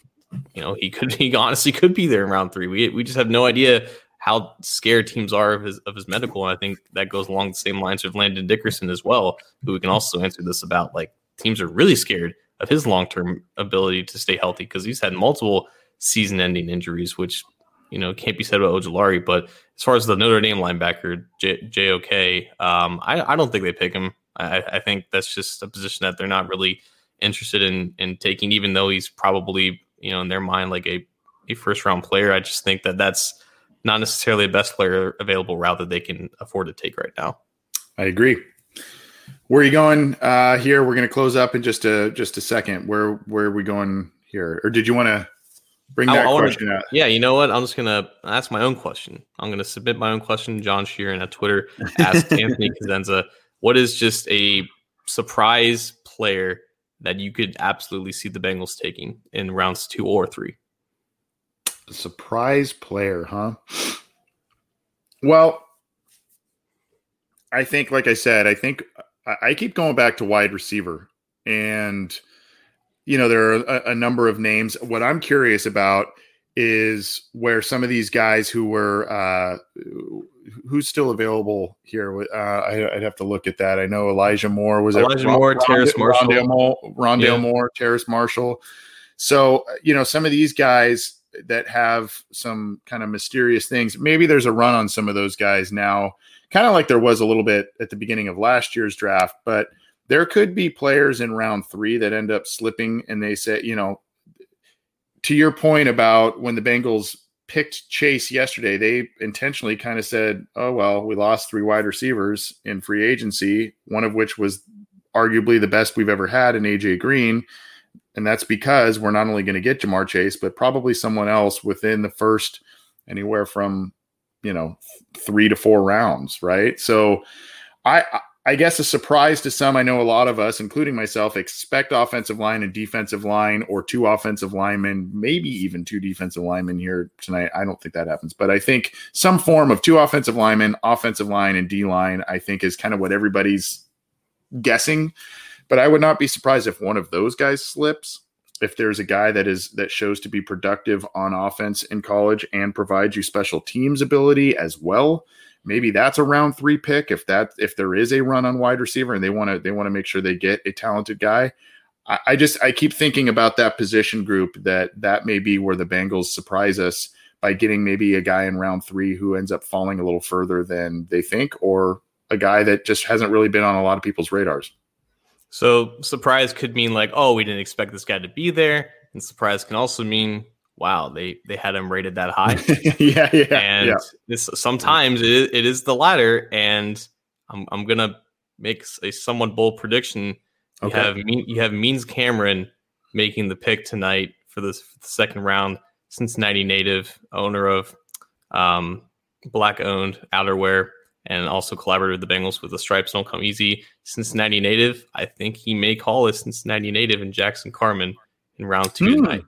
you know he could he honestly could be there in round three. We we just have no idea how scared teams are of his of his medical. And I think that goes along the same lines with Landon Dickerson as well, who we can also answer this about. Like teams are really scared of his long term ability to stay healthy because he's had multiple season ending injuries, which you know can't be said about Ojulari. But as far as the Notre Dame linebacker J- JOK, um, I, I don't think they pick him. I, I think that's just a position that they're not really interested in in taking, even though he's probably you know in their mind like a a first round player. I just think that that's not necessarily the best player available route that they can afford to take right now. I agree. Where are you going uh, here? We're going to close up in just a just a second. Where where are we going here? Or did you want to Bring that I, I question wanna, out. Yeah, you know what? I'm just gonna ask my own question. I'm gonna submit my own question. John Sheeran at Twitter asked Anthony Cosenza, "What is just a surprise player that you could absolutely see the Bengals taking in rounds two or three? Surprise player, huh? Well, I think, like I said, I think I keep going back to wide receiver, and you know there are a, a number of names. What I'm curious about is where some of these guys who were uh, who's still available here. Uh, I, would have to look at that. I know Elijah Moore was Elijah? Moore, Rond- Terrace Marshall, Rondale Moore, Rondale yeah. Moore, Terrace Marshall. So you know some of these guys that have some kind of mysterious things. Maybe there's a run on some of those guys now, kind of like there was a little bit at the beginning of last year's draft, but there could be players in round three that end up slipping and they say, you know, to your point about when the Bengals picked Chase yesterday, they intentionally kind of said, oh, well, we lost three wide receivers in free agency, one of which was arguably the best we've ever had in AJ Green. And that's because we're not only going to get Ja'Marr Chase, but probably someone else within the first anywhere from, you know, three to four rounds. Right. So I, I guess a surprise to some, I know a lot of us, including myself, expect offensive line and defensive line or two offensive linemen, maybe even two defensive linemen here tonight. I don't think that happens, but I think some form of two offensive linemen, offensive line, and D line, I think is kind of what everybody's guessing. But I would not be surprised if one of those guys slips. If there's a guy that is that shows to be productive on offense in college and provides you special teams ability as well, maybe that's a round three pick. If that if there is a run on wide receiver and they want to they want to make sure they get a talented guy, I, I just I keep thinking about that position group that that may be where the Bengals surprise us by getting maybe a guy in round three who ends up falling a little further than they think, or a guy that just hasn't really been on a lot of people's radars. So surprise could mean like, oh, we didn't expect this guy to be there, and surprise can also mean, wow, they they had him rated that high. yeah, yeah. And yeah. this sometimes it is, it is the latter, and I'm I'm gonna make a somewhat bold prediction. You okay. have you have Means Cameron making the pick tonight for this for the second round. Cincinnati native, owner of um, black owned outerwear and also collaborated with the Bengals with the stripes don't come easy. Cincinnati native. I think he may call a Cincinnati native in Jackson Carman in round two hmm. tonight.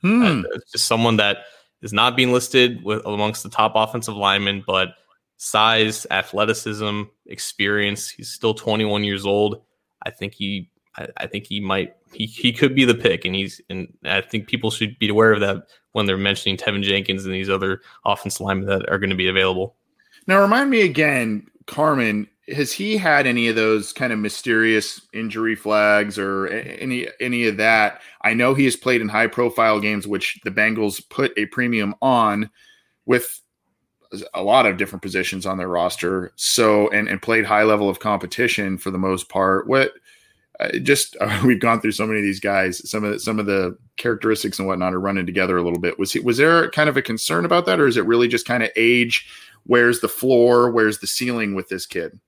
Hmm. Uh, just someone that is not being listed with amongst the top offensive linemen, but size, athleticism, experience. He's still 21 years old. I think he I, I, think he might he, he could be the pick and he's and I think people should be aware of that when they're mentioning Teven Jenkins and these other offensive linemen that are going to be available. Now, remind me again, Carman, has he had any of those kind of mysterious injury flags or any any of that? I know he has played in high profile games, which the Bengals put a premium on with a lot of different positions on their roster. So and and played high level of competition for the most part. What uh, just uh, we've gone through so many of these guys. Some of the, some of the characteristics and whatnot are running together a little bit. Was he, was there kind of a concern about that, or is it really just kind of age? Where's the floor, where's the ceiling with this kid?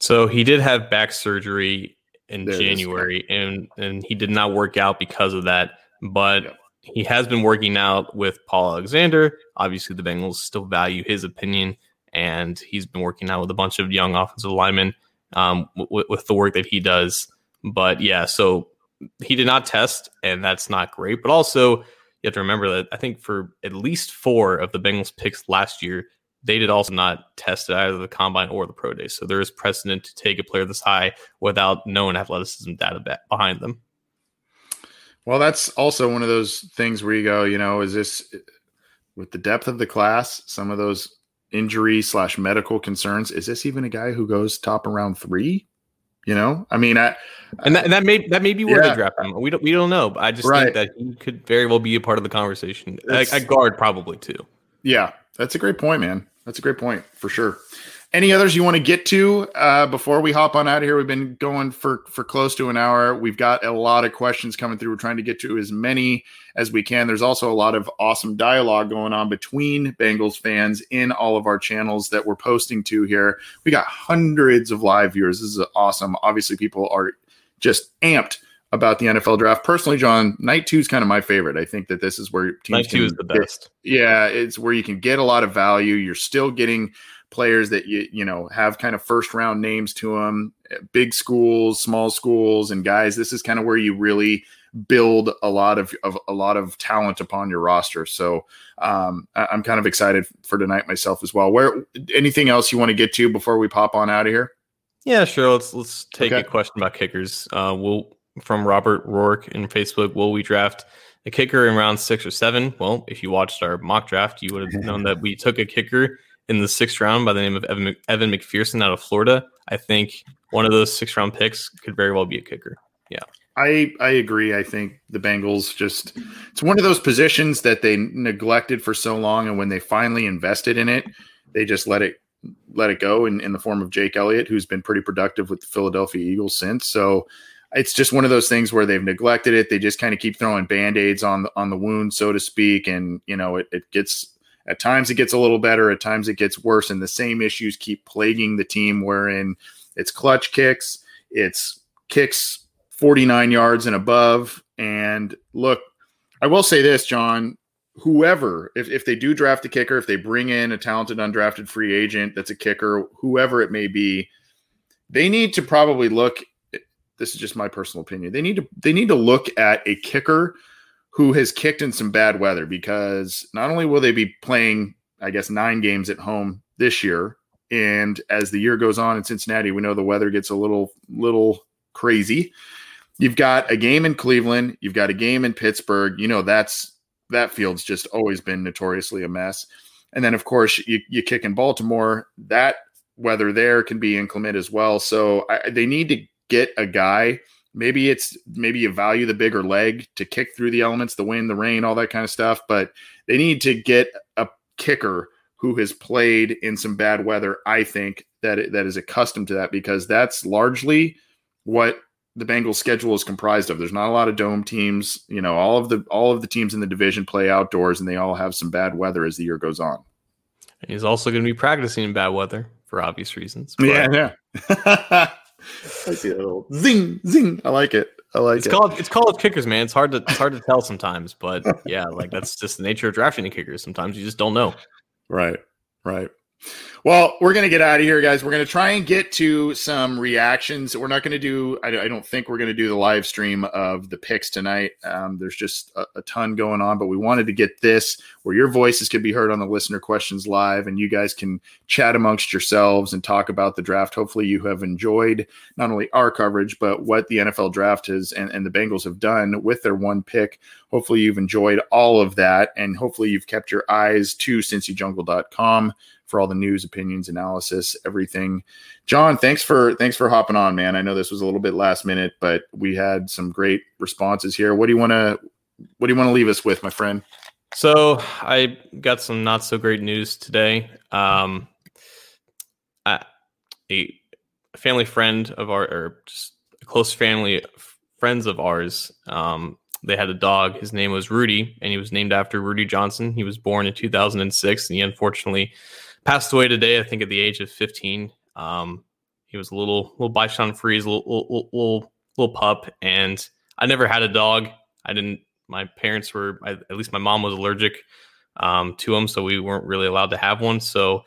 So he did have back surgery in there January, and and he did not work out because of that. But yep. he has been working out with Paul Alexander. Obviously, the Bengals still value his opinion, and he's been working out with a bunch of young offensive linemen um, w- with the work that he does. But yeah, so he did not test, and that's not great. But also, you have to remember that I think for at least four of the Bengals picks last year, they did also not test it either the combine or the pro day. So there is precedent to take a player this high without known athleticism data behind them. Well, that's also one of those things where you go, you know, is this with the depth of the class, some of those injury slash medical concerns, is this even a guy who goes top around three? You know, I mean, I, and that, and that may that may be where yeah. they draft him. We don't we don't know, but I just right. think that he could very well be a part of the conversation. A, guard, probably too. Yeah, that's a great point, man. That's a great point for sure. Any others you want to get to uh, before we hop on out of here? We've been going for for close to an hour. We've got a lot of questions coming through. We're trying to get to as many as we can. There's also a lot of awesome dialogue going on between Bengals fans in all of our channels that we're posting to here. We got hundreds of live viewers. This is awesome. Obviously, people are just amped about the NFL draft. Personally, John, night two is kind of my favorite. I think that this is where teams night two is the best. Yeah, it's where you can get a lot of value. You're still getting players that you you know have kind of first round names to them, big schools, small schools, and guys. This is kind of where you really build a lot of, of a lot of talent upon your roster. So um, I, am kind of excited for tonight myself as well. Where anything else you want to get to before we pop on out of here? Yeah, sure. Let's let's take okay. a question about kickers. Uh, will from Robert Rourke in Facebook. Will we draft a kicker in round six or seven? Well, if you watched our mock draft, you would have known that we took a kicker in the sixth round by the name of Evan, Evan McPherson out of Florida. I think one of those six round picks could very well be a kicker. Yeah. I I agree. I think the Bengals just it's one of those positions that they neglected for so long, and when they finally invested in it, they just let it let it go in, in the form of Jake Elliott, who's been pretty productive with the Philadelphia Eagles since. So it's just one of those things where they've neglected it. They just kind of keep throwing band-aids on the on the wound, so to speak. And you know, it, it gets at times it gets a little better, at times it gets worse, and the same issues keep plaguing the team wherein it's clutch kicks, it's kicks 49 yards and above. And look, I will say this, John, whoever, if, if they do draft a kicker, if they bring in a talented undrafted free agent that's a kicker, whoever it may be, they need to probably look. This is just my personal opinion. They need to they need to look at a kicker who has kicked in some bad weather because not only will they be playing, I guess, nine games at home this year, and as the year goes on in Cincinnati, we know the weather gets a little little crazy you've got a game in Cleveland, you've got a game in Pittsburgh. You know, that's that field's just always been notoriously a mess. And then, of course, you, you kick in Baltimore. That weather there can be inclement as well. So I, they need to get a guy. Maybe it's maybe you value the bigger leg to kick through the elements, the wind, the rain, all that kind of stuff. But they need to get a kicker who has played in some bad weather. I think that that is accustomed to that because that's largely what the Bengals schedule is comprised of. There's not a lot of dome teams. You know, all of the all of the teams in the division play outdoors, and they all have some bad weather as the year goes on. And he's also going to be practicing in bad weather for obvious reasons. But yeah, yeah. I see that little zing, zing. I like it. I like it's it. called it's called kickers, man. It's hard to it's hard to tell sometimes, but yeah, like that's just the nature of drafting the kickers. Sometimes you just don't know. Right, right. Well, we're going to get out of here, guys. We're going to try and get to some reactions. We're not going to do, I, don't think we're going to do the live stream of the picks tonight. Um, there's just a, a, ton going on, but we wanted to get this where your voices could be heard on the listener questions live and you guys can chat amongst yourselves and talk about the draft. Hopefully, you have enjoyed not only our coverage, but what the NFL draft has and, and the Bengals have done with their one pick. Hopefully, you've enjoyed all of that. And hopefully, you've kept your eyes to cincyjungle.com for all the news, opinions, analysis, everything. John, thanks for thanks for hopping on, man. I know this was a little bit last minute, but we had some great responses here. What do you want to what do you want to leave us with, my friend? So I got some not so great news today. Um, I, a family friend of our, or just a close family friends of ours, um, they had a dog. His name was Rudy, and he was named after Rudi Johnson. He was born in 2006, and he unfortunately passed away today. I think at the age of 15. Um, he was a little little Bichon Frise, little, little little little pup, and I never had a dog. I didn't. My parents were, I, at least my mom was allergic um, to them, so we weren't really allowed to have one. So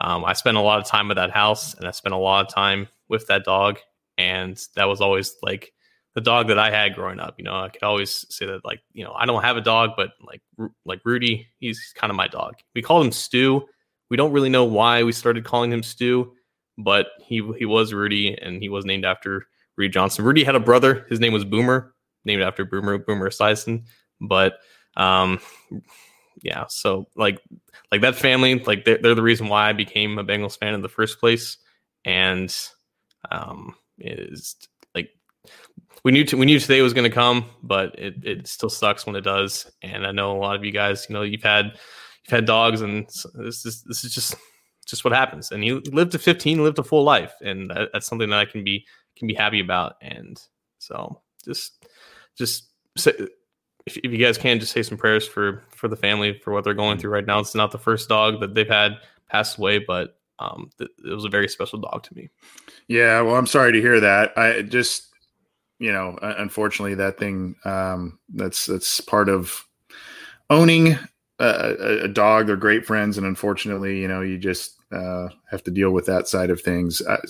um, I spent a lot of time at that house, and I spent a lot of time with that dog, and that was always like the dog that I had growing up. You know, I could always say that like you know I don't have a dog, but like like Rudy, he's kind of my dog. We called him Stu we don't really know why we started calling him Stu, but he he was Rudy, and he was named after Rudi Johnson. Rudy had a brother. His name was Boomer, named after Boomer Boomer Esiason. But um, yeah, so like like that family, like they're, they're the reason why I became a Bengals fan in the first place, and um, is like we knew to, we knew today was going to come, but it it still sucks when it does. And I know a lot of you guys, you know, you've had you've had dogs, and this is this is just just what happens. And he lived to 15, lived a full life, and that, that's something that I can be can be happy about. And so just just say, if, if you guys can just say some prayers for for the family for what they're going through right now. It's not the first dog that they've had pass away, but um, th- it was a very special dog to me. Yeah, well, I'm sorry to hear that. I just you know, unfortunately, that thing um, that's that's part of owning a, a, dog. They're great friends, and unfortunately, you know, you just uh, have to deal with that side of things. Uh,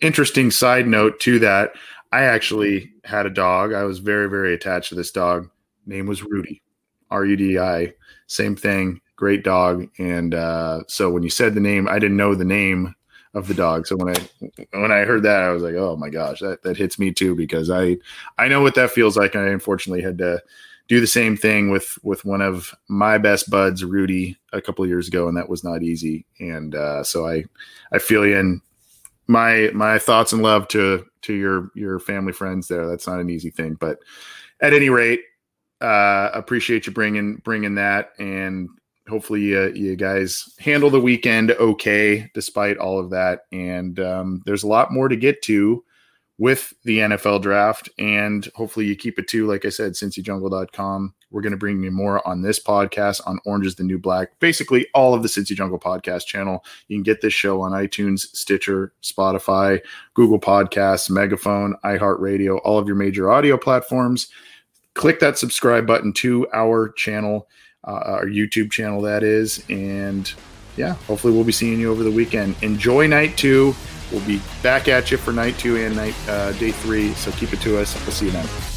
interesting side note to that: I actually had a dog. I was very very attached to this dog. Name was Rudy, R U D I. Same thing. Great dog. And uh, so when you said the name, I didn't know the name of the dog. So when I when I heard that, I was like, oh my gosh, that that hits me too because I I know what that feels like. I unfortunately had to do the same thing with with one of my best buds, Rudy, a couple years ago, and that was not easy. And uh, so I I feel you in my my thoughts and love to to your your family friends there. That's not an easy thing, but at any rate, uh, appreciate you bringing bringing that and hopefully uh, you guys handle the weekend okay despite all of that. And um, there's a lot more to get to with the NFL draft. And hopefully you keep it too. like I said, cincyjungle.com. We're going to bring you more on this podcast on Orange is the New Black. Basically, all of the Cincy Jungle podcast channel. You can get this show on iTunes, Stitcher, Spotify, Google Podcasts, Megaphone, iHeartRadio, all of your major audio platforms. Click that subscribe button to our channel uh, our YouTube channel, that is. And yeah, hopefully we'll be seeing you over the weekend. Enjoy night two. We'll be back at you for night two and night uh, day three. So keep it to us. We'll see you then.